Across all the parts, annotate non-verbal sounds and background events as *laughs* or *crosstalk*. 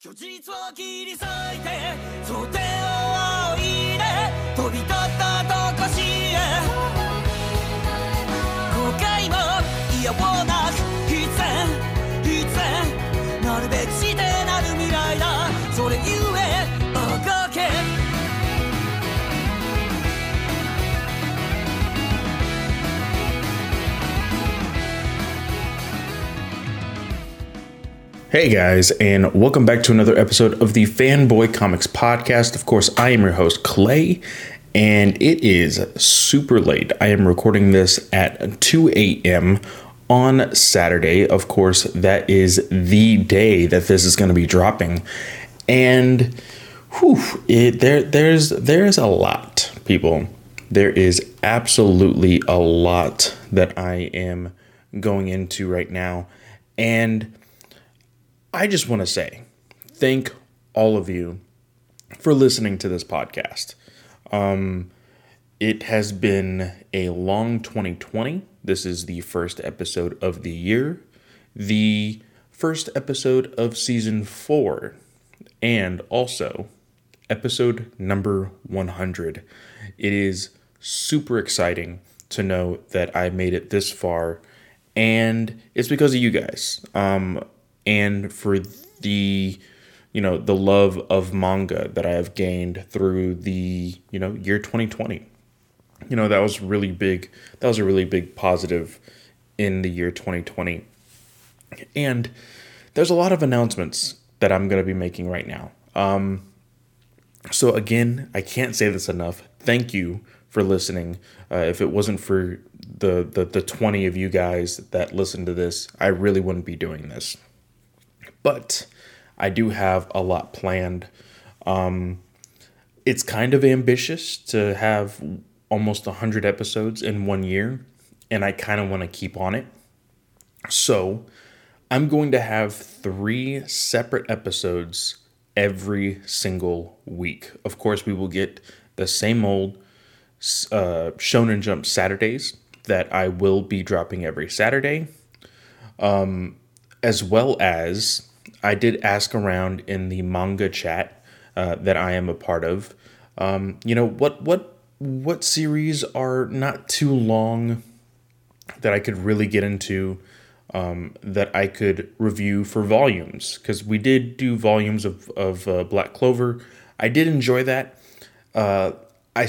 虚実を切り裂いて想定を仰いで飛び立った Hey guys, and welcome back to another episode of the Fanboy Comics Podcast. Of course, I am your host, Clay, and it is super late. I am recording this at 2 a.m. on Saturday. Of course, that is the day that this is going to be dropping. And whew, it, there, there's, there's a lot, people. There is absolutely a lot that I am going into right now. And I just want to say thank all of you for listening to this podcast. Um, it has been a long 2020. This is the first episode of the year, the first episode of season four, and also episode number 100. It is super exciting to know that I made it this far, and it's because of you guys. Um, and for the you know the love of manga that I have gained through the you know year 2020. You know that was really big. That was a really big positive in the year 2020. And there's a lot of announcements that I'm going to be making right now. Um, so again, I can't say this enough. Thank you for listening. Uh, if it wasn't for the, the the 20 of you guys that listened to this, I really wouldn't be doing this but I do have a lot planned. Um, it's kind of ambitious to have almost 100 episodes in one year, and I kind of want to keep on it. So I'm going to have three separate episodes every single week. Of course, we will get the same old uh, Shonen Jump Saturdays that I will be dropping every Saturday, um, as well as I did ask around in the manga chat uh, that I am a part of. Um, you know what what what series are not too long that I could really get into um, that I could review for volumes because we did do volumes of of uh, Black Clover. I did enjoy that. Uh, I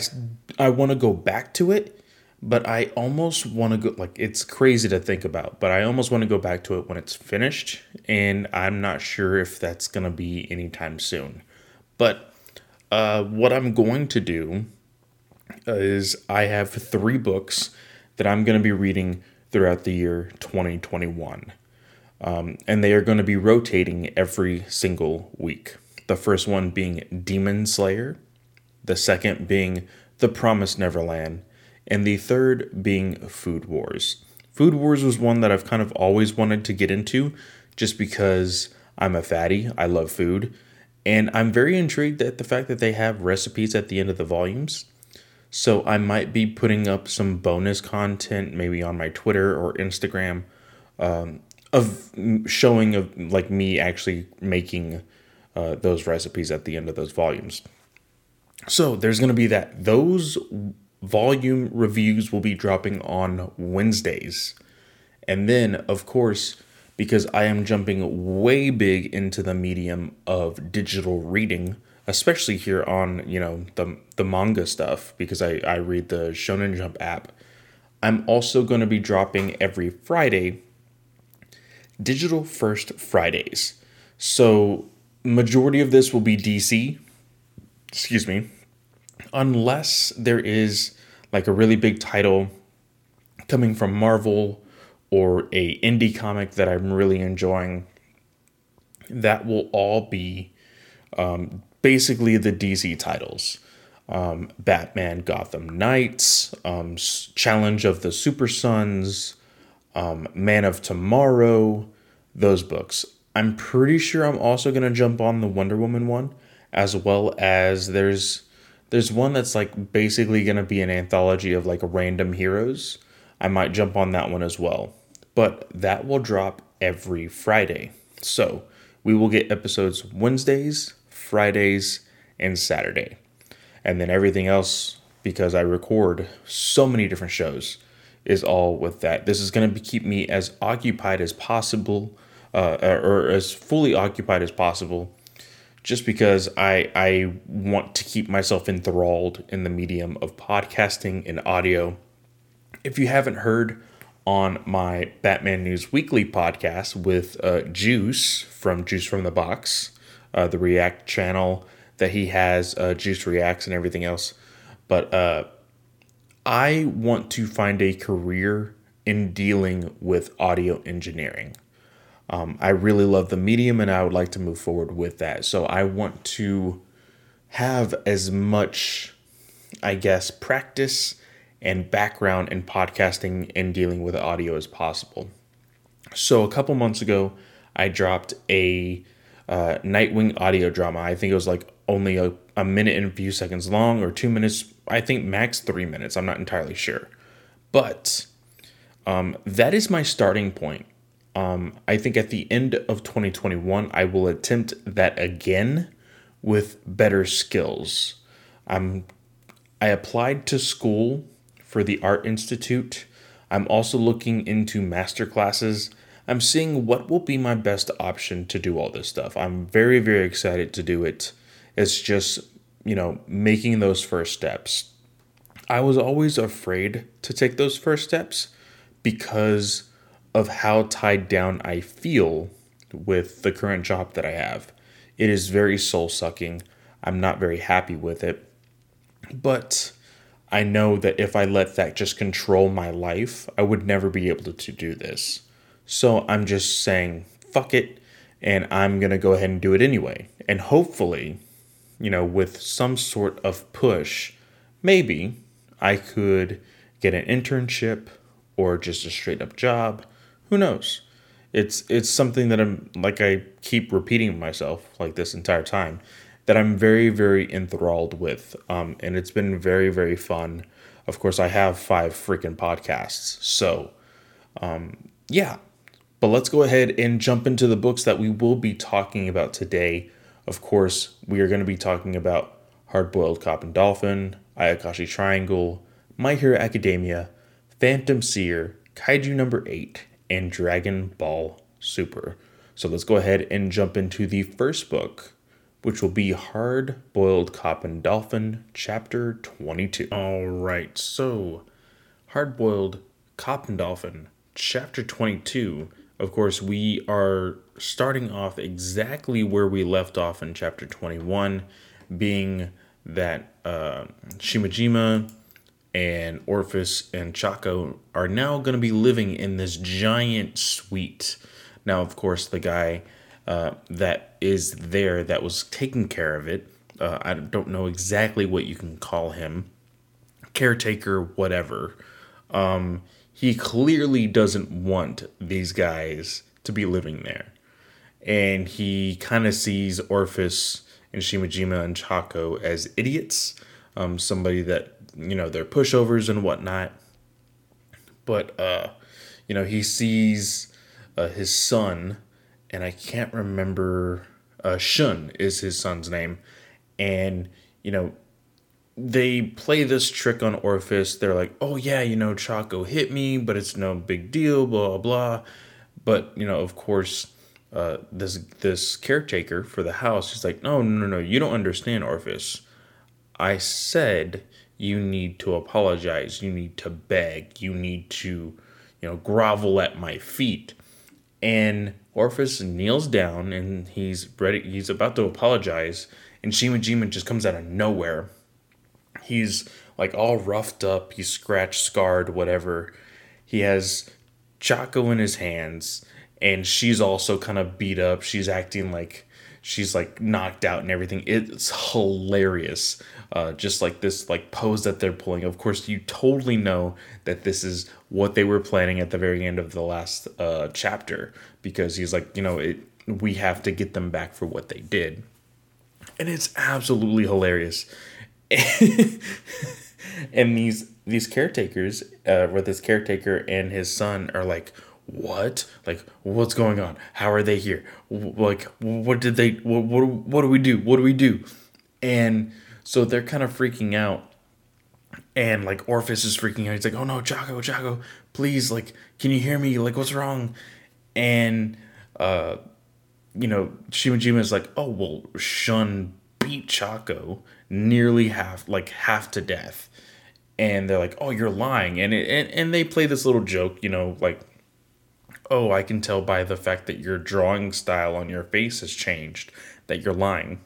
I want to go back to it but I almost want to go like it's crazy to think about, but I almost want to go back to it when it's finished, and I'm not sure if that's gonna be anytime soon. But uh, what I'm going to do is I have three books that I'm gonna be reading throughout the year 2021, um, and they are going to be rotating every single week. The first one being Demon Slayer, the second being The Promised Neverland and the third being Food Wars. Food Wars was one that I've kind of always wanted to get into just because I'm a fatty, I love food, and I'm very intrigued at the fact that they have recipes at the end of the volumes. So I might be putting up some bonus content maybe on my Twitter or Instagram um, of showing of like me actually making uh, those recipes at the end of those volumes. So there's going to be that. Those volume reviews will be dropping on Wednesdays. And then, of course, because I am jumping way big into the medium of digital reading, especially here on, you know, the the manga stuff because I I read the Shonen Jump app. I'm also going to be dropping every Friday digital first Fridays. So, majority of this will be DC. Excuse me unless there is like a really big title coming from Marvel or a indie comic that I'm really enjoying, that will all be um, basically the DC titles. Um, Batman Gotham Knights, um, Challenge of the Super Sons, um, Man of Tomorrow, those books. I'm pretty sure I'm also going to jump on the Wonder Woman one, as well as there's there's one that's like basically going to be an anthology of like random heroes. I might jump on that one as well. But that will drop every Friday. So we will get episodes Wednesdays, Fridays, and Saturday. And then everything else, because I record so many different shows, is all with that. This is going to keep me as occupied as possible, uh, or as fully occupied as possible, just because I I want to keep myself enthralled in the medium of podcasting and audio. If you haven't heard on my Batman News Weekly podcast with uh, Juice from Juice from the Box, uh, the React channel that he has, uh, Juice Reacts and everything else. But uh, I want to find a career in dealing with audio engineering. Um, I really love the medium and I would like to move forward with that. So I want to have as much, I guess, practice and background in podcasting and dealing with audio as possible. So a couple months ago, I dropped a uh, Nightwing audio drama. I think it was like only a, a minute and a few seconds long or two minutes. I think max three minutes. I'm not entirely sure. But um, that is my starting point. Um, I think at the end of 2021, I will attempt that again with better skills. I'm I applied to school for the Art Institute. I'm also looking into master classes. I'm seeing what will be my best option to do all this stuff. I'm very, very excited to do it. It's just, you know, making those first steps. I was always afraid to take those first steps because of how tied down I feel with the current job that I have. It is very soul sucking. I'm not very happy with it. But I know that if I let that just control my life, I would never be able to do this. So I'm just saying, fuck it, and I'm going to go ahead and do it anyway. And hopefully, you know, with some sort of push, maybe I could get an internship or just a straight up job. Who knows? It's it's something that I'm like I keep repeating myself like this entire time that I'm very, very enthralled with. Um, and it's been very, very fun. Of course, I have five freaking podcasts. So, um, yeah. But let's go ahead and jump into the books that we will be talking about today. Of course, we are going to be talking about Hard Boiled Cop and Dolphin, Ayakashi Triangle, My Hero Academia, Phantom Seer, Kaiju number 8, and Dragon Ball Super. So let's go ahead and jump into the first book, which will be Hard Boiled Cop and Dolphin, Chapter 22. All right, so Hard Boiled Cop and Dolphin, Chapter 22. Of course, we are starting off exactly where we left off in Chapter 21, being that uh, Shimajima and Orpheus and Chaco are now going to be living in this giant suite. Now, of course, the guy uh, that is there that was taking care of it. Uh, I don't know exactly what you can call him, caretaker, whatever. Um, he clearly doesn't want these guys to be living there. And he kind of sees Orpheus and Shimajima and Chaco as idiots, um, somebody that, you know, they're pushovers and whatnot. But, uh, you know, he sees uh, his son and I can't remember. Uh, Shun is his son's name, and you know they play this trick on Orpheus. They're like, "Oh yeah, you know, Chaco hit me, but it's no big deal." Blah blah. blah. But you know, of course, uh, this this caretaker for the house is like, "No, no, no, you don't understand, Orpheus. I said you need to apologize. You need to beg. You need to, you know, grovel at my feet." And Orpheus kneels down and he's ready. He's about to apologize, and Shimajima just comes out of nowhere. He's like all roughed up. He's scratched, scarred, whatever. He has Chaco in his hands, and she's also kind of beat up. She's acting like she's like knocked out and everything. It's hilarious. Uh, just like this like pose that they're pulling. Of course, you totally know that this is what they were planning at the very end of the last uh, chapter because he's like, you know, it, we have to get them back for what they did, and it's absolutely hilarious. *laughs* and these these caretakers, uh, where this caretaker and his son are like, what? Like, what's going on? How are they here? Like, what did they, what, what, what do we do? What do we do? And so they're kind of freaking out. And like Orpheus is freaking out. He's like, oh no, Chaco, Chaco, please, like, can you hear me? Like, what's wrong? And, uh, you know, Shimajima is like, oh, well, Shun beat Chaco nearly half, like half to death. And they're like, oh, you're lying. And, it, and, and they play this little joke, you know, like, oh, I can tell by the fact that your drawing style on your face has changed that you're lying.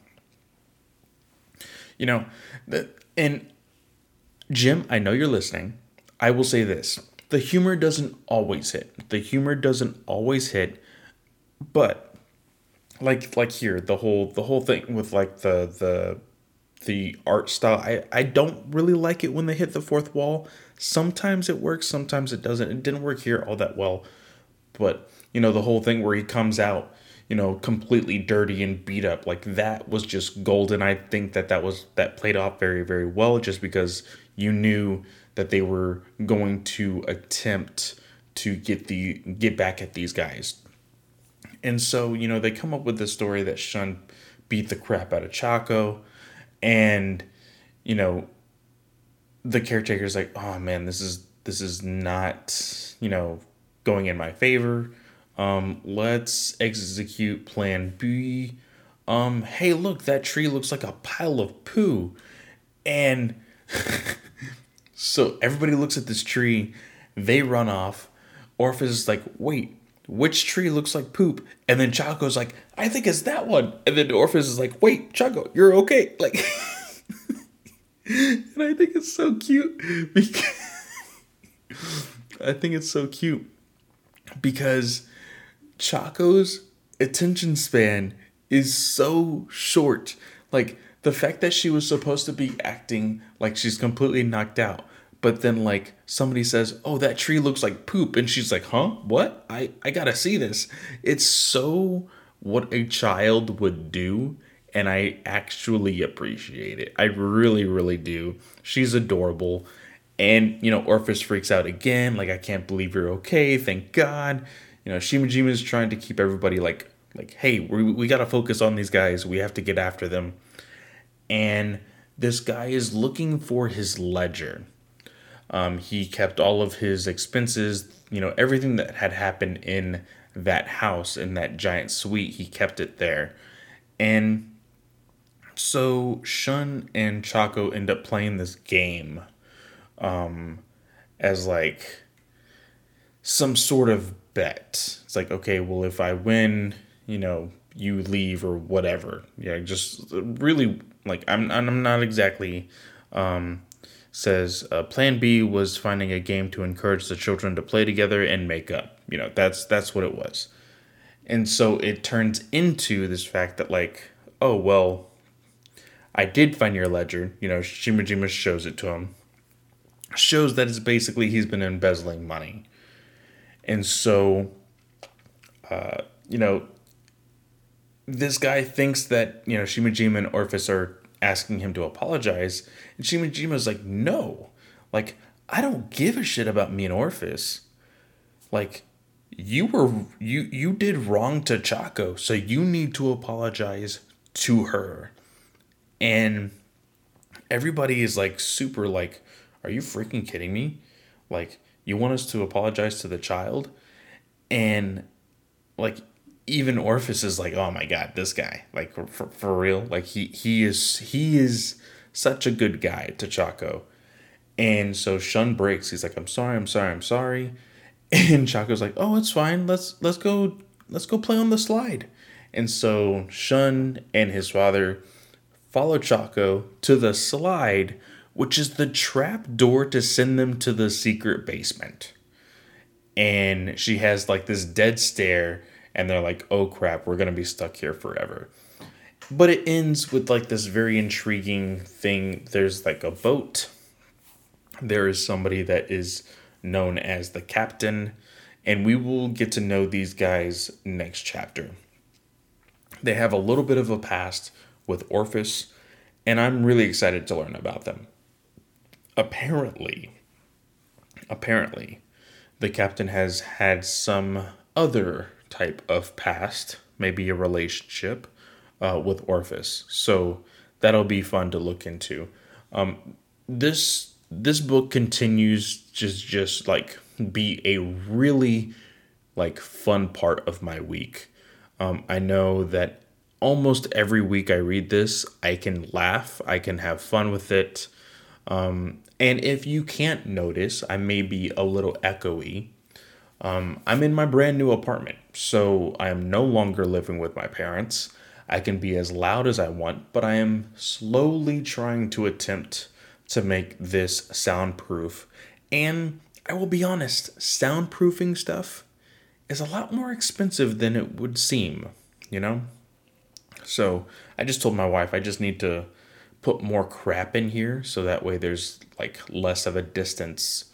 You know, and Jim, I know you're listening. I will say this the humor doesn't always hit. The humor doesn't always hit, but like like here, the whole the whole thing with like the the the art style, I, I don't really like it when they hit the fourth wall. Sometimes it works, sometimes it doesn't. It didn't work here all that well. But, you know, the whole thing where he comes out, you know, completely dirty and beat up, like that was just golden. I think that that was, that played off very, very well just because you knew that they were going to attempt to get the, get back at these guys. And so, you know, they come up with the story that Shun beat the crap out of Chaco and, you know, the caretaker's like, oh man, this is, this is not, you know, going in my favor. Um, let's execute plan B. Um, hey, look, that tree looks like a pile of poo. And *laughs* so everybody looks at this tree, they run off. Orpheus is like, wait, which tree looks like poop? And then Chaco's like, I think it's that one. And then Orpheus is like, wait, Chaco, you're okay. Like, *laughs* and I think it's so cute *laughs* because I think it's so cute because Chaco's attention span is so short. Like the fact that she was supposed to be acting like she's completely knocked out, but then like somebody says, "Oh, that tree looks like poop," and she's like, "Huh? What? I I gotta see this." It's so what a child would do, and I actually appreciate it. I really, really do. She's adorable. And, you know, Orpheus freaks out again, like, I can't believe you're okay, thank God. You know, Shimajima is trying to keep everybody like, like, hey, we, we gotta focus on these guys, we have to get after them. And this guy is looking for his ledger. Um, he kept all of his expenses, you know, everything that had happened in that house, in that giant suite, he kept it there. And so Shun and Chaco end up playing this game um, as like some sort of bet. It's like, okay, well, if I win, you know, you leave or whatever. Yeah, just really like I'm I'm not exactly um, says uh, plan B was finding a game to encourage the children to play together and make up. You know, that's that's what it was. And so it turns into this fact that like, oh well, I did find your ledger. You know, Shimajima shows it to him shows that it's basically he's been embezzling money. And so, uh, you know, this guy thinks that, you know, Shimajima and Orpheus are asking him to apologize. And Shimajima's like, no, like, I don't give a shit about me and Orpheus. Like, you were, you, you did wrong to Chaco, so you need to apologize to her. And everybody is like super like, are you freaking kidding me? Like, you want us to apologize to the child? And, like, even Orpheus is like, oh my god, this guy, like, for, for real? Like, he, he is, he is such a good guy to Chaco. And so Shun breaks. He's like, I'm sorry, I'm sorry, I'm sorry. *laughs* And Chaco's like, oh, it's fine. Let's, let's go, let's go play on the slide. And so Shun and his father follow Chaco to the slide which is the trap door to send them to the secret basement. And she has like this dead stare, and they're like, oh crap, we're gonna be stuck here forever. But it ends with like this very intriguing thing. There's like a boat, there is somebody that is known as the captain, and we will get to know these guys next chapter. They have a little bit of a past with Orpheus, and I'm really excited to learn about them apparently, apparently, the captain has had some other type of past, maybe a relationship uh, with Orpheus. So that'll be fun to look into. Um, this this book continues just just like be a really like fun part of my week. Um, I know that almost every week I read this, I can laugh, I can have fun with it. Um, and if you can't notice, I may be a little echoey. Um, I'm in my brand new apartment, so I am no longer living with my parents. I can be as loud as I want, but I am slowly trying to attempt to make this soundproof. And I will be honest, soundproofing stuff is a lot more expensive than it would seem, you know? So I just told my wife I just need to put more crap in here so that way there's like less of a distance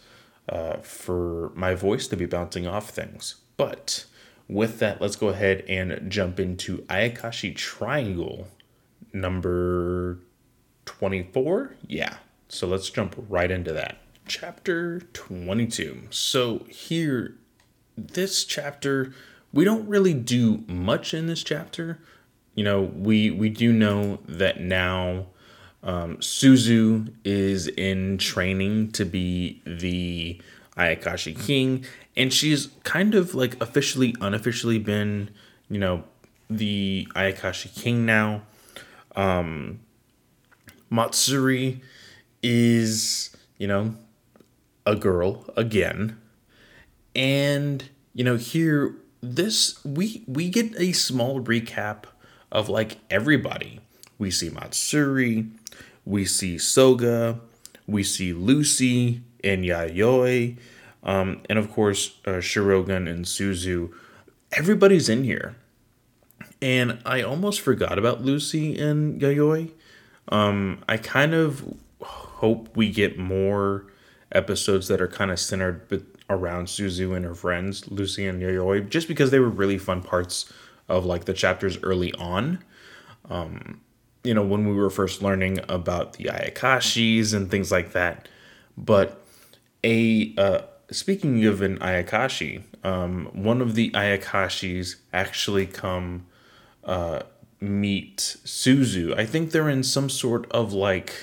uh, for my voice to be bouncing off things. But with that, let's go ahead and jump into Ayakashi Triangle number 24. Yeah, so let's jump right into that. Chapter 22. So here, this chapter, we don't really do much in this chapter. You know, we we do know that now um, Suzu is in training to be the Ayakashi King, and she's kind of like officially, unofficially been, you know, the Ayakashi King now. Um, Matsuri is, you know, a girl again, and you know here this we we get a small recap of like everybody. We see Matsuri, we see Soga, we see Lucy and Yayoi, um, and of course uh, Shirogan and Suzu. Everybody's in here, and I almost forgot about Lucy and Yayoi. Um, I kind of hope we get more episodes that are kind of centered around Suzu and her friends, Lucy and Yayoi, just because they were really fun parts of like the chapters early on. Um, you know, when we were first learning about the Ayakashis and things like that. But a uh, speaking of an Ayakashi, um, one of the Ayakashis actually come uh, meet Suzu. I think they're in some sort of like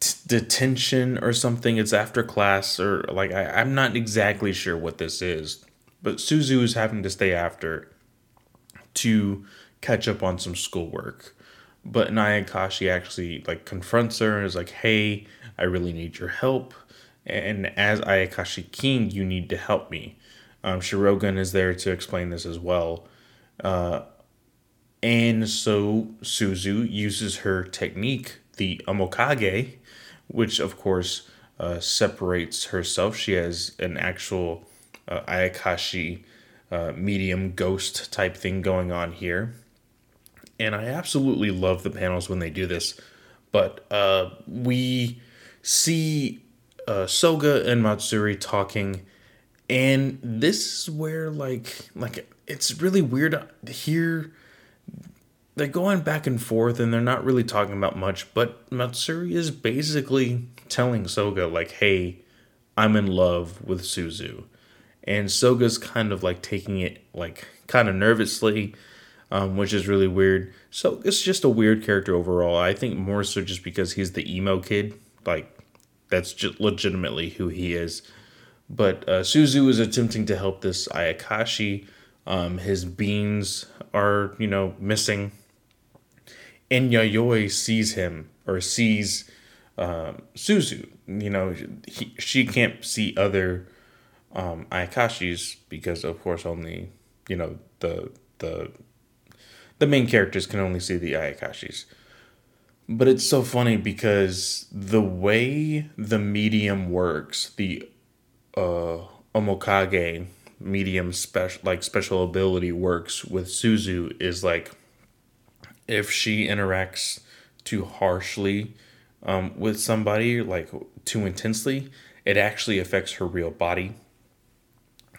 t- detention or something. It's after class or like I, I'm not exactly sure what this is. But Suzu is having to stay after to catch up on some schoolwork. But Ayakashi actually like confronts her and is like, "Hey, I really need your help." And as Ayakashi King, you need to help me. Um, Shirogan is there to explain this as well. Uh, and so Suzu uses her technique, the Omokage, which of course uh, separates herself. She has an actual uh, Ayakashi uh, medium ghost type thing going on here. And I absolutely love the panels when they do this. But uh, we see uh, Soga and Matsuri talking, and this is where like like it's really weird here. They're going back and forth, and they're not really talking about much. But Matsuri is basically telling Soga like, "Hey, I'm in love with Suzu," and Soga's kind of like taking it like kind of nervously. Um, which is really weird. So it's just a weird character overall. I think more so just because he's the emo kid. Like that's just legitimately who he is. But uh, Suzu is attempting to help this Ayakashi. Um, his beans are, you know, missing. And Yayoi sees him or sees um, Suzu. You know, he, she can't see other um, Ayakashis because, of course, only you know the the the main characters can only see the Ayakashis. But it's so funny because the way the medium works, the uh, Omokage medium special like special ability works with Suzu is like if she interacts too harshly um, with somebody, like too intensely, it actually affects her real body.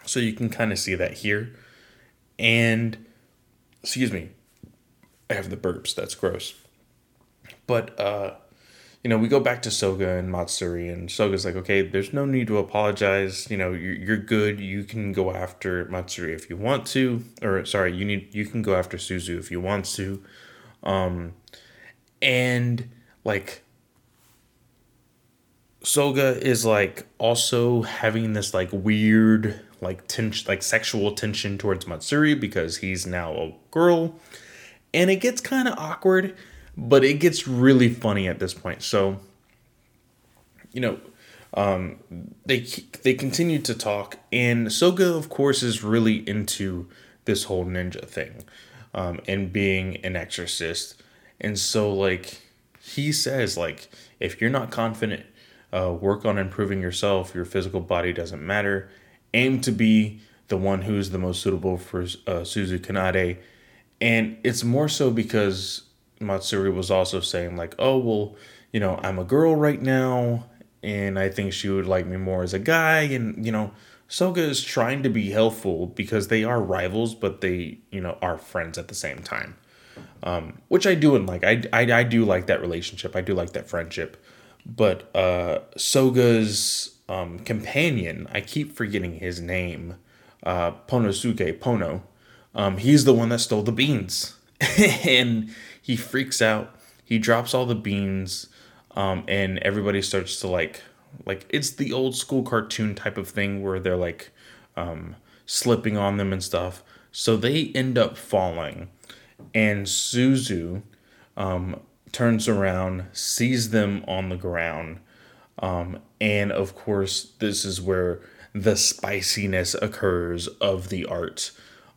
So you can kind of see that here. And excuse me, I have the burps. That's gross. But uh, you know, we go back to Soga and Matsuri, and Soga's like, okay, there's no need to apologize. You know, you're, you're good. You can go after Matsuri if you want to, or sorry, you need you can go after Suzu if you want to, um, and like Soga is like also having this like weird like tension like sexual tension towards Matsuri because he's now a girl and it gets kind of awkward but it gets really funny at this point so you know um they they continue to talk and Soga of course is really into this whole ninja thing um and being an exorcist and so like he says like if you're not confident uh, work on improving yourself. Your physical body doesn't matter. Aim to be the one who's the most suitable for uh, Suzu Kanade. And it's more so because Matsuri was also saying, like, oh, well, you know, I'm a girl right now, and I think she would like me more as a guy. And, you know, Soga is trying to be helpful because they are rivals, but they, you know, are friends at the same time. Um, which I do and like. I, I, I do like that relationship. I do like that friendship. But uh, Soga's um, companion, I keep forgetting his name, uh, Ponosuke Pono. Um, he's the one that stole the beans, *laughs* and he freaks out. He drops all the beans, um, and everybody starts to like, like it's the old school cartoon type of thing where they're like um, slipping on them and stuff. So they end up falling, and Suzu um, turns around, sees them on the ground. Um, and of course, this is where the spiciness occurs of the art.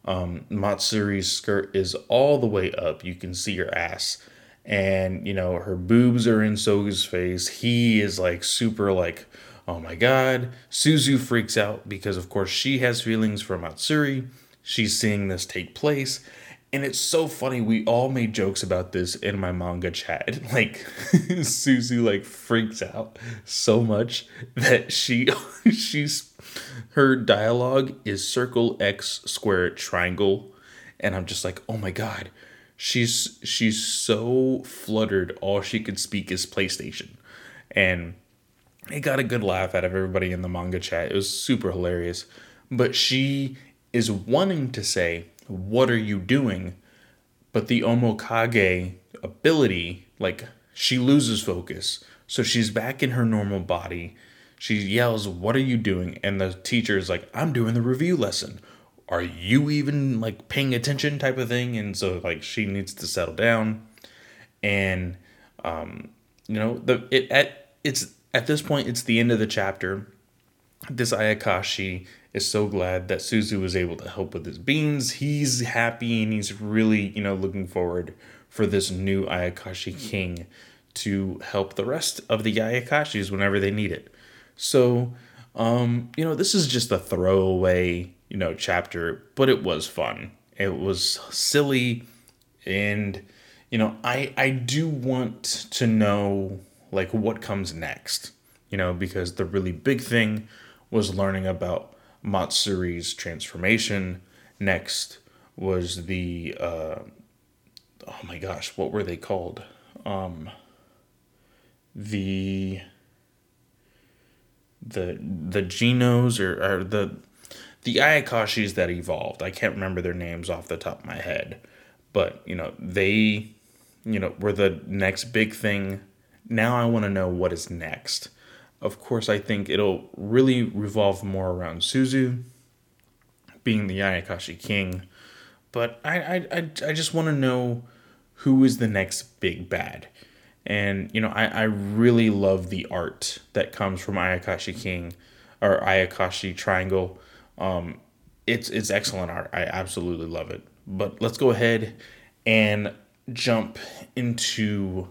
Um, Matsuri's skirt is all the way up. You can see her ass. And, you know, her boobs are in Soga's face. He is like super like, oh my god. Suzu freaks out because, of course, she has feelings for Matsuri. She's seeing this take place and it's so funny. We all made jokes about this in my manga chat. *laughs* Like Suzu like freaks out so much that she *laughs* she's her dialogue is circle X square triangle and I'm just like, "Oh my god." She's she's so fluttered all she could speak is PlayStation. And it got a good laugh out of everybody in the manga chat. It was super hilarious. But she is wanting to say what are you doing? But the Omokage ability, like, she loses focus. So she's back in her normal body. She yells, What are you doing? And the teacher is like, I'm doing the review lesson. Are you even like paying attention? type of thing. And so, like, she needs to settle down. And, um, you know, the it at it's at this point, it's the end of the chapter. This Ayakashi is so glad that Suzu was able to help with his beans. He's happy and he's really, you know, looking forward for this new Ayakashi king to help the rest of the Ayakashis whenever they need it. So, um, you know, this is just a throwaway, you know, chapter, but it was fun. It was silly and you know, I I do want to know like what comes next, you know, because the really big thing was learning about Matsuri's transformation. Next was the uh, oh my gosh, what were they called? Um, the the the Genos or, or the the Ayakashis that evolved. I can't remember their names off the top of my head, but you know they you know were the next big thing. Now I want to know what is next. Of course, I think it'll really revolve more around Suzu being the Ayakashi king, but I I I, I just want to know who is the next big bad. And you know, I, I really love the art that comes from Ayakashi King or Ayakashi Triangle. Um, it's it's excellent art. I absolutely love it. But let's go ahead and jump into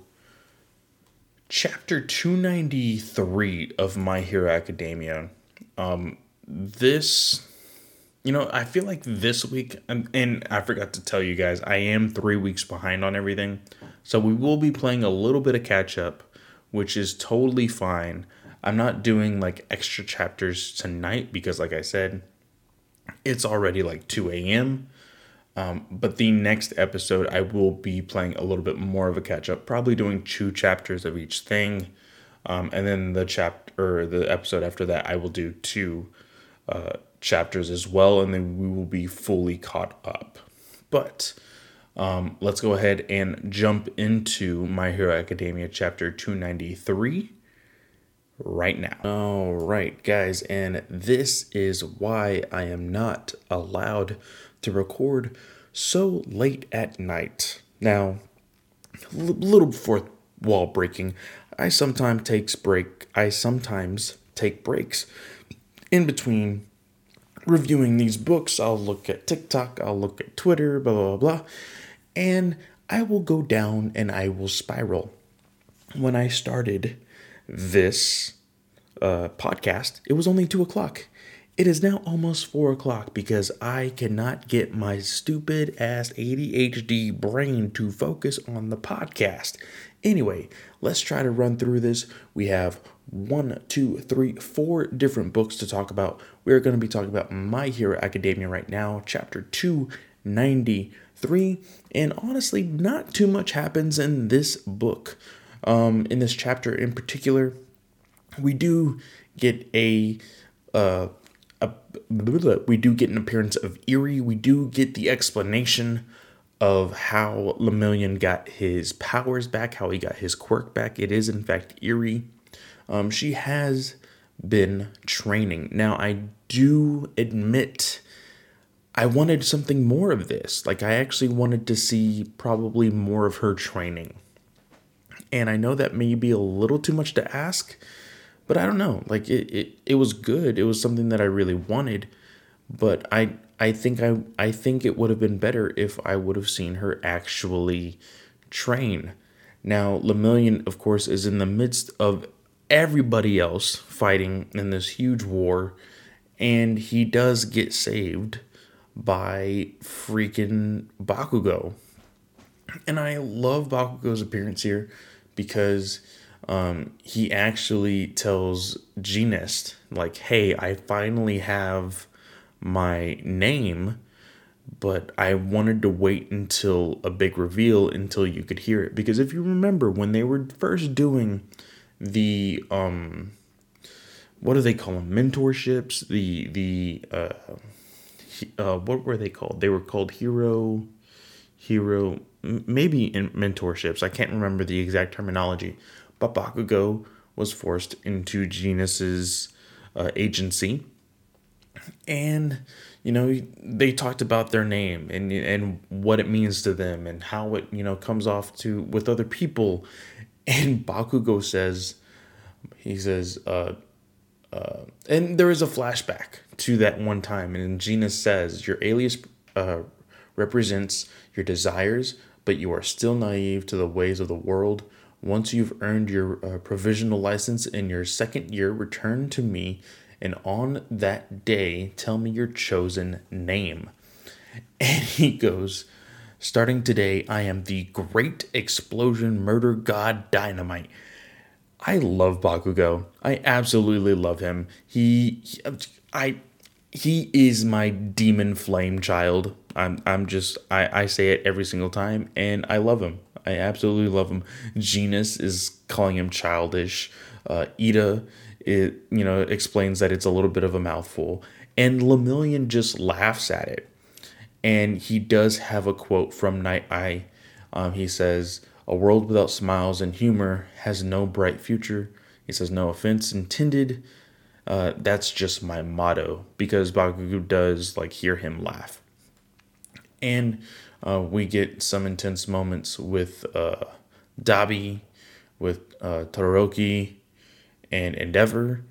chapter 293 of My Hero Academia. Um, this, you know, I feel like this week, and, I forgot to tell you guys, I am three weeks behind on everything. So we will be playing a little bit of catch up, which is totally fine. I'm not doing like extra chapters tonight because, like I said, it's already like 2 a.m. Um, but the next episode, I will be playing a little bit more of a catch up, probably doing two chapters of each thing. Um, and then the chapter or the episode after that, I will do two uh, chapters as well, and then we will be fully caught up. But um, let's go ahead and jump into My Hero Academia chapter 293 right now. All right, guys, and this is why I am not allowed to record so late at night. Now, a little before wall breaking, I sometimes takes break. I sometimes take breaks in between reviewing these books. I'll look at TikTok. I'll look at Twitter. Blah blah blah, and I will go down and I will spiral. When I started this uh, podcast, it was only two o'clock. It is now almost four o'clock because I cannot get my stupid ass ADHD brain to focus on the podcast. Anyway, let's try to run through this. We have one, two, three, four different books to talk about. We're going to be talking about My Hero Academia right now, chapter 293. And honestly, not too much happens in this book. Um, in this chapter in particular, we do get a uh, a, we do get an appearance of Eri. We do get the explanation of how Lemillion got his powers back, how he got his quirk back. It is, in fact, Eri. Um, she has been training. Now, I do admit I wanted something more of this. Like, I actually wanted to see probably more of her training. And I know that may be a little too much to ask but I don't know. Like it, it, it was good. It was something that I really wanted, but I I think I I think it would have been better if I would have seen her actually train. Now, Lemillion, of course, is in the midst of everybody else fighting in this huge war, and he does get saved by freaking Bakugo. And I love Bakugo's appearance here because um, he actually tells Jeanist, like, hey, I finally have my name, but I wanted to wait until a big reveal until you could hear it. Because if you remember, when they were first doing the, um, what do they call them? Mentorships? The, the, uh, uh, what were they called? They were called hero, hero, maybe in mentorships. I can't remember the exact terminology but Bakugo was forced into Jeanist's uh, agency. And, you know, they talked about their name and, and what it means to them and how it, you know, comes off to with other people. And Bakugo says, he says, uh, uh, and there is a flashback to that one time. And Jeanist says, Your alias uh, represents your desires, but you are still naive to the ways of the world. Once you've earned your uh, provisional license in your second year, return to me, and on that day, tell me your chosen name. *laughs* And he goes, Starting today, I am the Great Explosion Murder God Dynamite. I love Bakugo. I absolutely love him. He, I, he is my demon flame child. I'm, I'm just, I, I say it every single time, and I love him. I absolutely love him. Jeanist is calling him childish. Uh, Iida, it you know explains that it's a little bit of a mouthful, and Lemillion just laughs at it. And he does have a quote from Night Eye. Um, he says, "A world without smiles and humor has no bright future." He says, "No offense intended." Uh, that's just my motto because Bakugo does like hear him laugh. And uh, we get some intense moments with uh, Dabi, with uh, Todoroki, and Endeavor.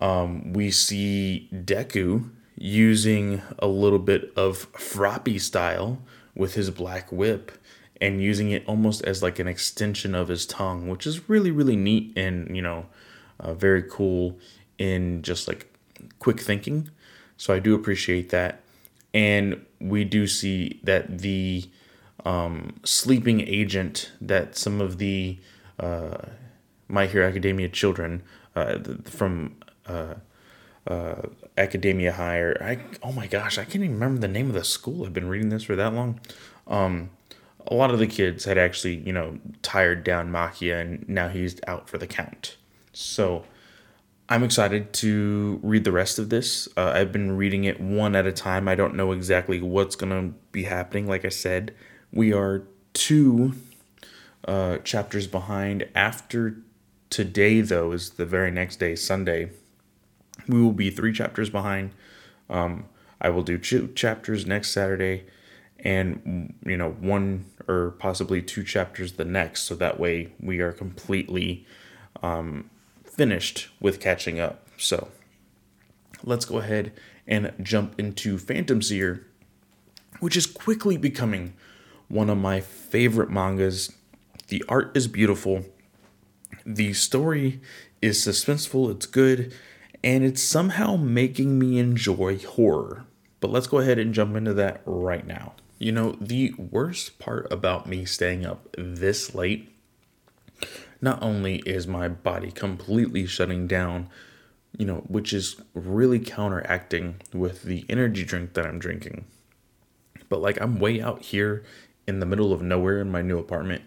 Um, we see Deku using a little bit of Froppy style with his black whip and using it almost as like an extension of his tongue, which is really, really neat and, you know, uh, very cool in just like quick thinking. So I do appreciate that. And we do see that the um, sleeping agent that some of the uh, My Hero Academia children uh, from uh, uh Academia High. Or I oh my gosh, I can't even remember the name of the school. I've been reading this for that long. Um, a lot of the kids had actually, you know, tired down Machia, and now he's out for the count. So I'm excited to read the rest of this. Uh, I've been reading it one at a time. I don't know exactly what's gonna be happening. Like I said, we are two uh, chapters behind. After today, though, is the very next day, Sunday. We will be three chapters behind. Um, I will do two chapters next Saturday, and you know one or possibly two chapters the next. So that way we are completely um, finished with catching up. So let's go ahead and jump into Phantom Seer, which is quickly becoming one of my favorite mangas. The art is beautiful, the story is suspenseful, it's good, and it's somehow making me enjoy horror. But let's go ahead and jump into that right now. You know, the worst part about me staying up this late, not only is my body completely shutting down, you know, which is really counteracting with the energy drink that I'm drinking, but like I'm way out here in the middle of nowhere in my new apartment,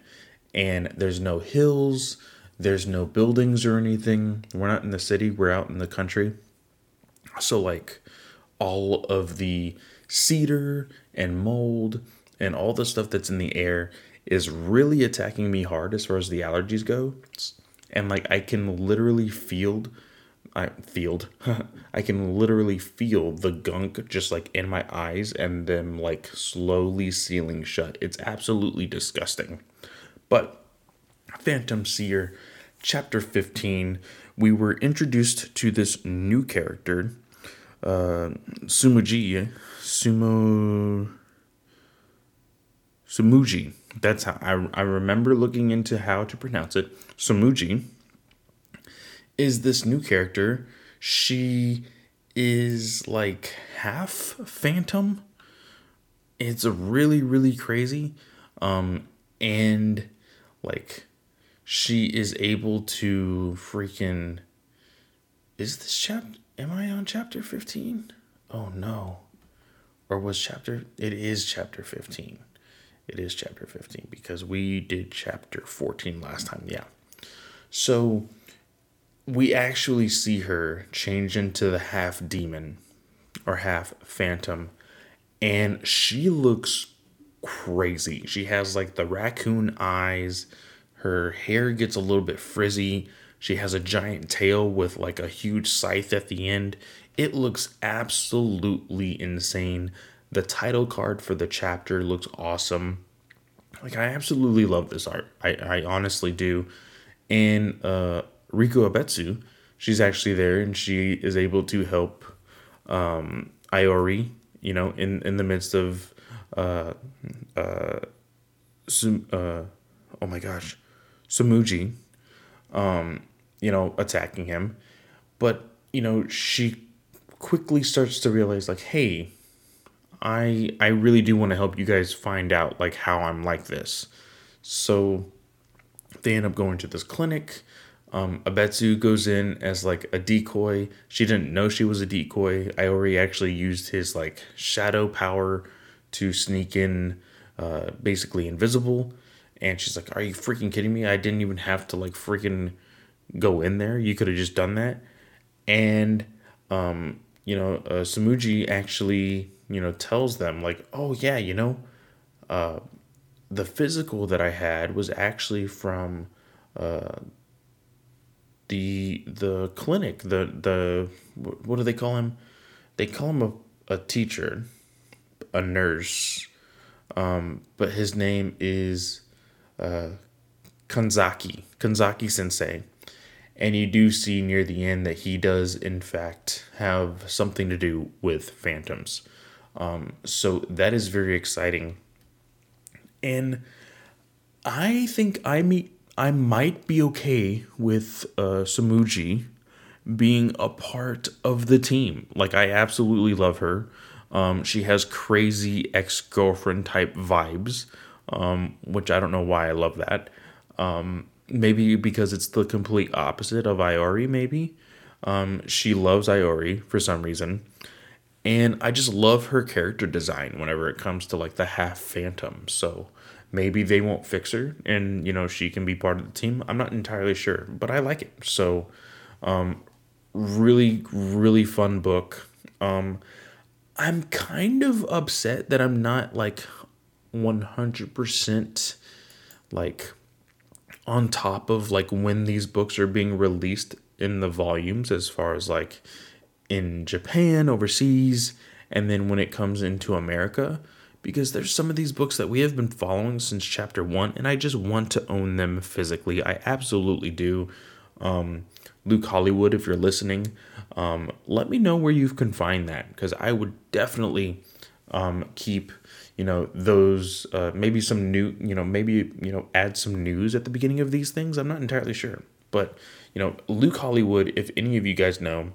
and there's no hills, there's no buildings or anything. We're not in the city, we're out in the country. So, like, all of the cedar and mold and all the stuff that's in the air is really attacking me hard as far as the allergies go. And like I can literally feel I field *laughs* I can literally feel the gunk just like in my eyes and them like slowly sealing shut. It's absolutely disgusting. But Phantom Seer chapter 15 we were introduced to this new character uh Sumuji Sumo Sumuji. That's how I, I remember looking into how to pronounce it. Sumuji is this new character. She is like half phantom. It's really really crazy. Um and like she is able to freaking is this chapter am I on chapter 15? Oh no. Or was chapter it is chapter 15 it is chapter 15 because we did chapter 14 last time. Yeah. So we actually see her change into the half demon or half phantom and she looks crazy. She has like the raccoon eyes. Her hair gets a little bit frizzy. She has a giant tail with like a huge scythe at the end. It looks absolutely insane. The title card for the chapter looks awesome. Like I absolutely love this art. I, I honestly do. And uh Riko Abetsu, she's actually there and she is able to help um Iori, you know, in in the midst of uh uh uh oh my gosh, Sumuji um you know, attacking him. But, you know, she quickly starts to realize like, hey, I I really do want to help you guys find out like how I'm like this. So they end up going to this clinic. Um, Abetsu goes in as like a decoy. She didn't know she was a decoy. Iori actually used his like shadow power to sneak in, uh, basically invisible. And she's like, "Are you freaking kidding me? I didn't even have to like freaking go in there. You could have just done that." And um, you know, uh, Sumuji actually you know, tells them like, "Oh yeah, you know, uh, the physical that I had was actually from uh, the the clinic. The the what do they call him? They call him a, a teacher, a nurse, um, but his name is uh, Kanzaki Kanzaki Sensei." And you do see near the end that he does, in fact, have something to do with phantoms. Um, so that is very exciting. And I think I meet I might be okay with uh, Sumuji being a part of the team. Like I absolutely love her. Um, she has crazy ex girlfriend type vibes, um, which I don't know why I love that. Um, maybe because it's the complete opposite of Iori, maybe. Um, she loves Iori for some reason. And I just love her character design whenever it comes to like the half phantom. So maybe they won't fix her and, you know, she can be part of the team. I'm not entirely sure, but I like it. So, um, really, really fun book. Um, I'm kind of upset that I'm not like 100% like on top of like when these books are being released in the volumes as far as like in Japan, overseas, and then when it comes into America because there's some of these books that we have been following since chapter 1 and I just want to own them physically. I absolutely do. Um, Luke Hollywood, if you're listening, um, let me know where you can find that because I would definitely um, keep you know those uh, maybe some new you know maybe you know add some news at the beginning of these things. I'm not entirely sure, but you know Luke Hollywood. If any of you guys know,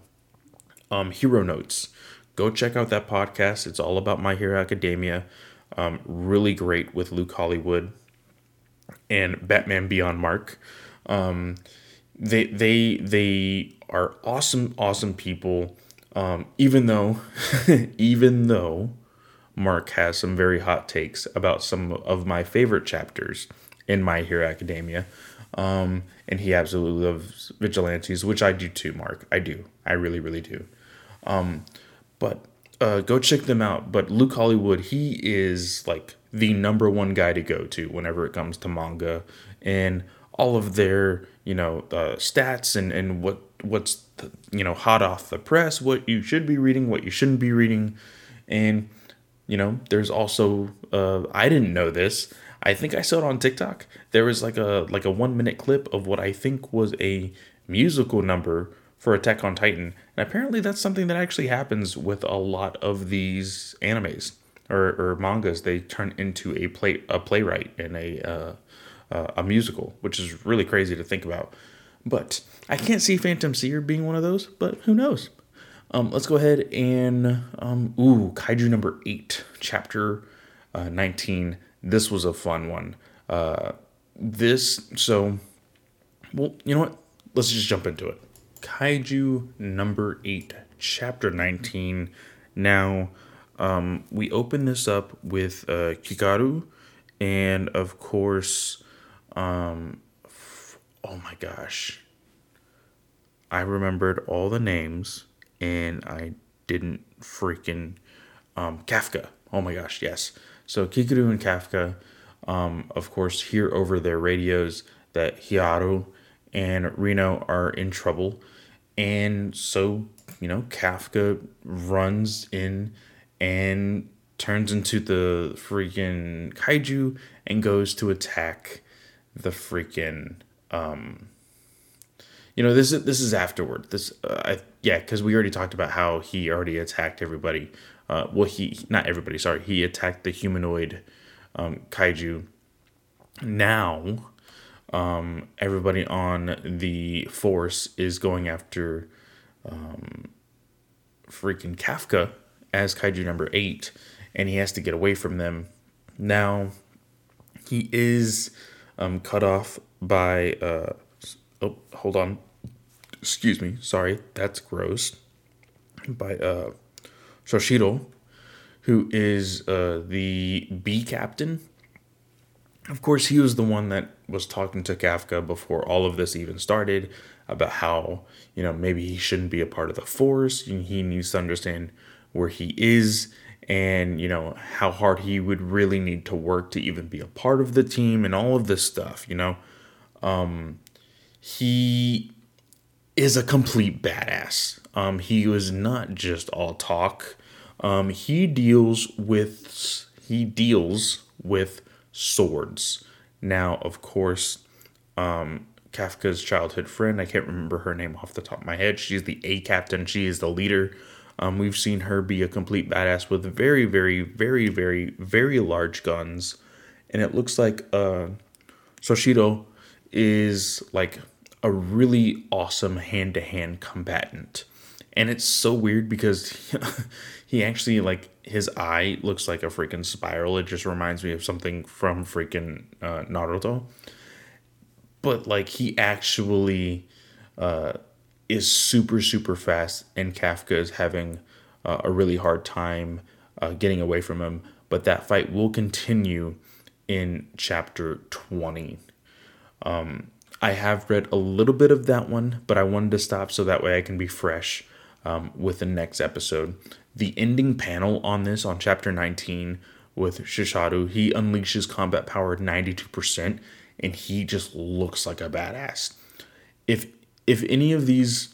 um, Hero Notes, go check out that podcast. It's all about My Hero Academia. Um, really great with Luke Hollywood and Batman Beyond Mark. Um, they they they are awesome awesome people. Um, even though *laughs* even though Mark has some very hot takes about some of my favorite chapters in My Hero Academia. Um, and he absolutely loves vigilantes, which I do too, Mark. I do. I really, really do. Um, but uh, go check them out. But Luke Hollywood, he is like the number one guy to go to whenever it comes to manga and all of their, you know, uh, stats and, and what what's the, you know hot off the press, what you should be reading, what you shouldn't be reading, and you know, there's also uh, I didn't know this. I think I saw it on TikTok. There was like a like a one minute clip of what I think was a musical number for Attack on Titan, and apparently that's something that actually happens with a lot of these animes or, or mangas. They turn into a play a playwright and a uh, uh, a musical, which is really crazy to think about. But I can't see Phantom Seer being one of those. But who knows? Um, let's go ahead and um, ooh, Kaiju number eight, chapter uh, nineteen. This was a fun one. Uh, this so, well, you know what? Let's just jump into it. Kaiju number eight, chapter nineteen. Now, um, we open this up with uh, Kikoru, and of course, um, f- oh my gosh, I remembered all the names and I didn't freaking um, Kafka. Oh my gosh, yes. So Kikoru and Kafka, um, of course, hear over their radios that Hiaru and Reno are in trouble, and so you know Kafka runs in and turns into the freaking kaiju and goes to attack the freaking um you know this is this is afterward. This uh, I, yeah because we already talked about how he already attacked everybody uh, well he not everybody sorry he attacked the humanoid um, kaiju. Now um, everybody on the force is going after um, freaking kafka as kaiju number eight and he has to get away from them. Now he is um, cut off by uh, oh hold on. Excuse me sorry that's gross. By uh shoshiro who is uh the b captain of course he was the one that was talking to kafka before all of this even started about how you know maybe he shouldn't be a part of the force he needs to understand where he is and you know how hard he would really need to work to even be a part of the team and all of this stuff you know um he is a complete badass. Um, he was not just all talk. Um, he deals with he deals with swords. Now, of course, um, Kafka's childhood friend. I can't remember her name off the top of my head. She's the A captain. She is the leader. Um, we've seen her be a complete badass with very, very, very, very, very large guns, and it looks like uh, Shoshiro is like a really awesome hand to hand combatant. And it's so weird because *laughs* he actually, like, his eye looks like a freaking spiral. It just reminds me of something from freaking uh, Naruto. But, like, he actually uh, is super super fast, and Kafka is having uh, a really hard time uh, getting away from him. But that fight will continue in chapter 20. Um, I have read a little bit of that one, but I wanted to stop so that way I can be fresh um, with the next episode. The ending panel on this, on chapter 19, with Shisharu, he unleashes combat power 92%, and he just looks like a badass. If if any of these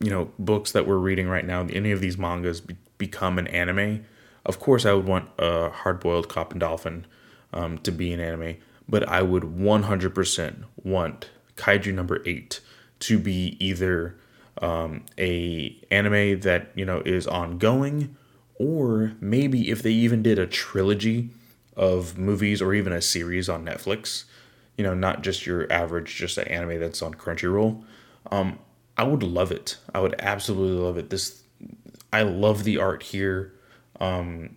you know books that we're reading right now, any of these mangas be- become an anime, of course I would want a hard boiled cop and dolphin um, to be an anime, but I would 100% want Kaiju number eight to be either um, a anime that you know is ongoing, or maybe if they even did a trilogy of movies or even a series on Netflix, you know, not just your average just an anime that's on Crunchyroll. Um, I would love it. I would absolutely love it. This, I love the art here. Um,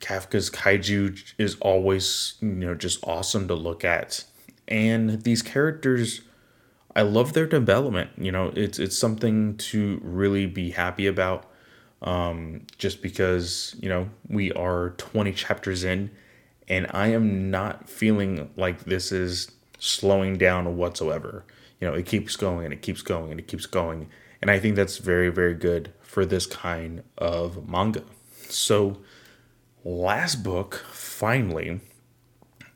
Kafka's kaiju is always, you know, just awesome to look at. And these characters, I love their development. You know, it's it's something to really be happy about. Um, just because you know we are 20 chapters in, and I am not feeling like this is slowing down whatsoever. You know, it keeps going and it keeps going and it keeps going, and I think that's very very good for this kind of manga. So last book, finally,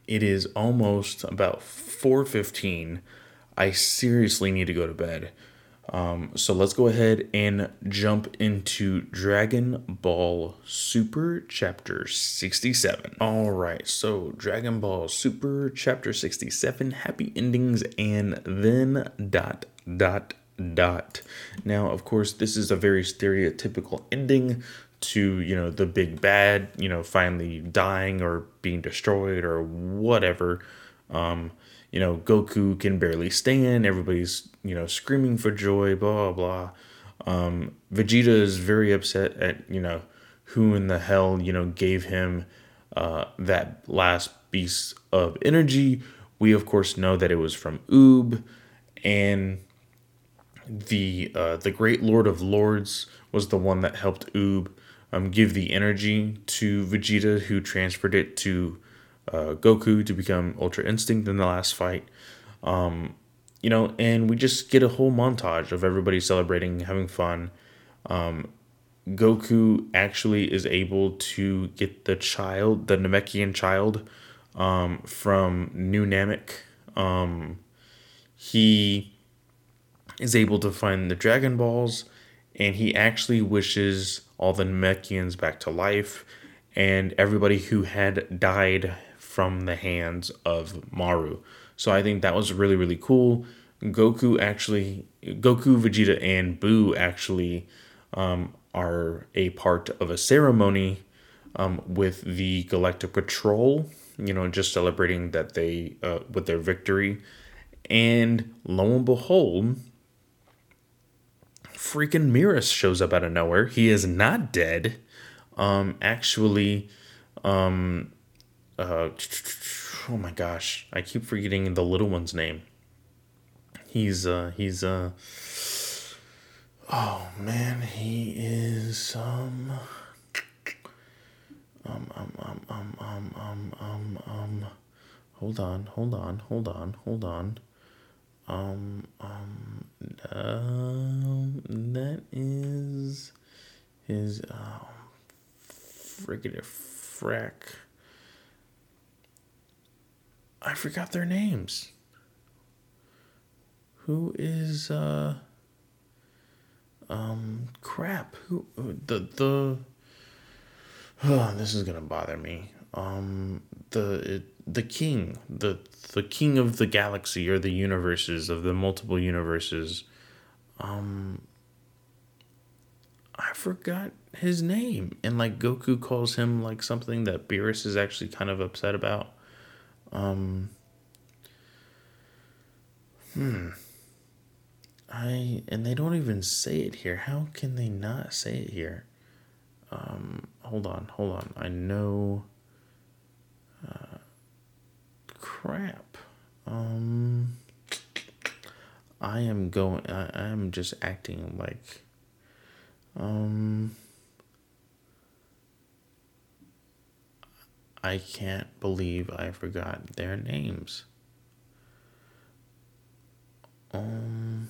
it is almost about 4.15. I seriously need to go to bed. Um, so let's go ahead and jump into Dragon Ball Super Chapter 67. All right, so Dragon Ball Super Chapter 67, happy endings, and then dot, dot, dot. Now, of course, this is a very stereotypical ending to you know the big bad you know finally dying or being destroyed or whatever um you know goku can barely stand everybody's you know screaming for joy blah blah blah. Um vegeta is very upset at you know who in the hell you know gave him uh that last piece of energy. We of course know that it was from Uub and the uh, the great lord of lords was the one that helped Uub um, give the energy to Vegeta, who transferred it to uh, Goku to become Ultra Instinct in the last fight. Um, you know, and we just get a whole montage of everybody celebrating, having fun. Um, Goku actually is able to get the child, the Namekian child, um, from New Namek. Um, he is able to find the Dragon Balls, and he actually wishes all the Namekians back to life, and everybody who had died from the hands of Moro. So I think that was really, really cool. Goku actually, Goku, Vegeta, and Buu actually um, are a part of a ceremony um, with the Galactic Patrol, you know, just celebrating that they, uh, with their victory. And lo and behold, freaking Merus shows up out of nowhere. He is not dead. Um, actually, um, uh, oh my gosh, I keep forgetting the little one's name. He's, uh, he's, uh, oh man, he is, um, um, um, um, um, um, um, um, um, hold on, hold on, hold on, hold on. Um, um, um, that is his, um, friggin' frack. I forgot their names. Who is, uh, um, crap. Who, the, the, oh, *sighs* this is gonna bother me. Um, the, it, the king, the the king of the galaxy or the universes of the multiple universes. Um I forgot his name. And like Goku calls him like something that Beerus is actually kind of upset about. Um Hmm. I and they don't even say it here. How can they not say it here? Um hold on, hold on. I know uh crap. Um, I am going. I, I am just acting like. Um. I can't believe I forgot their names. Um.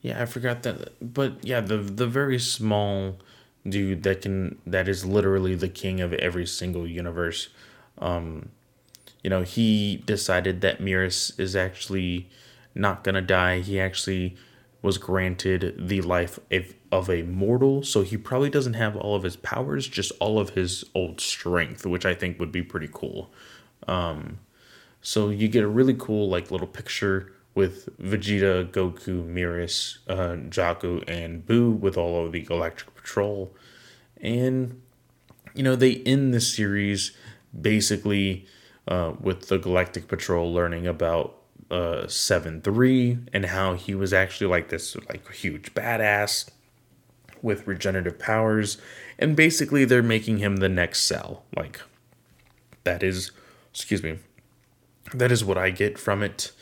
Yeah, I forgot that. But yeah, the the very small dude that can that is literally the king of every single universe. Um, you know, he decided that Merus is actually not gonna die. He actually was granted the life of, of a mortal, so he probably doesn't have all of his powers, just all of his old strength, which I think would be pretty cool. Um, so you get a really cool like little picture with Vegeta, Goku, Merus, uh, Jaco, and Buu with all of the Galactic Patrol. And, you know, they end the series basically uh, with the Galactic Patrol learning about uh, 7 3 and how he was actually like this like huge badass with regenerative powers. And basically, they're making him the next cell. Like, that is, excuse me, that is what I get from it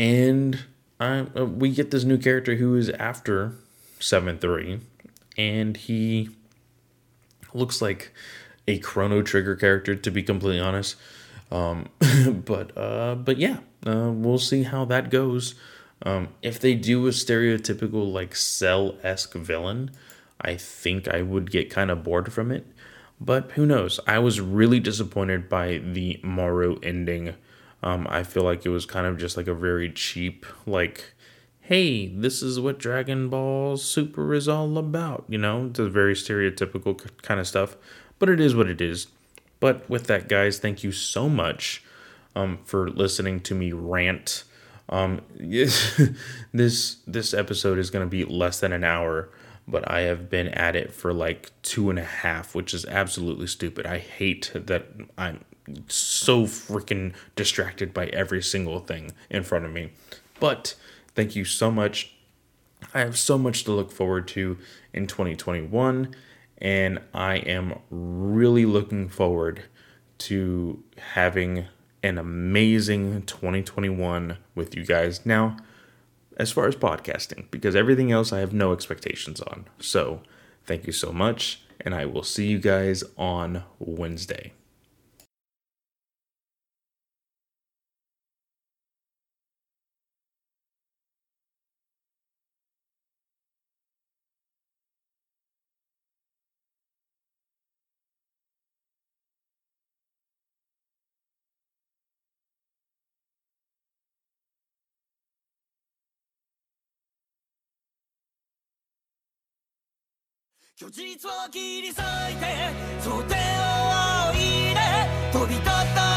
and uh, we get this new character who is after 7-3 and he looks like a chrono trigger character to be completely honest um, *laughs* but uh, but yeah uh, we'll see how that goes. Um, if they do a stereotypical like cell-esque villain i think i would get kind of bored from it. But who knows? I was really disappointed by the Moro ending. Um, I feel like it was kind of just like a very cheap, like, hey, this is what Dragon Ball Super is all about. You know, it's a very stereotypical kind of stuff, but it is what it is. But with that, guys, thank you so much um, for listening to me rant. Um, *laughs* this this episode is going to be less than an hour, but I have been at it for like two and a half, which is absolutely stupid. I hate that I'm so freaking distracted by every single thing in front of me. But thank you so much. I have so much to look forward to in 2021, and I am really looking forward to having an amazing 2021 with you guys. Now, as far as podcasting, because everything else I have no expectations on. So, thank you so much, and I will see you guys on Wednesday. 虚実を切り裂いて想定を仰いで飛び立った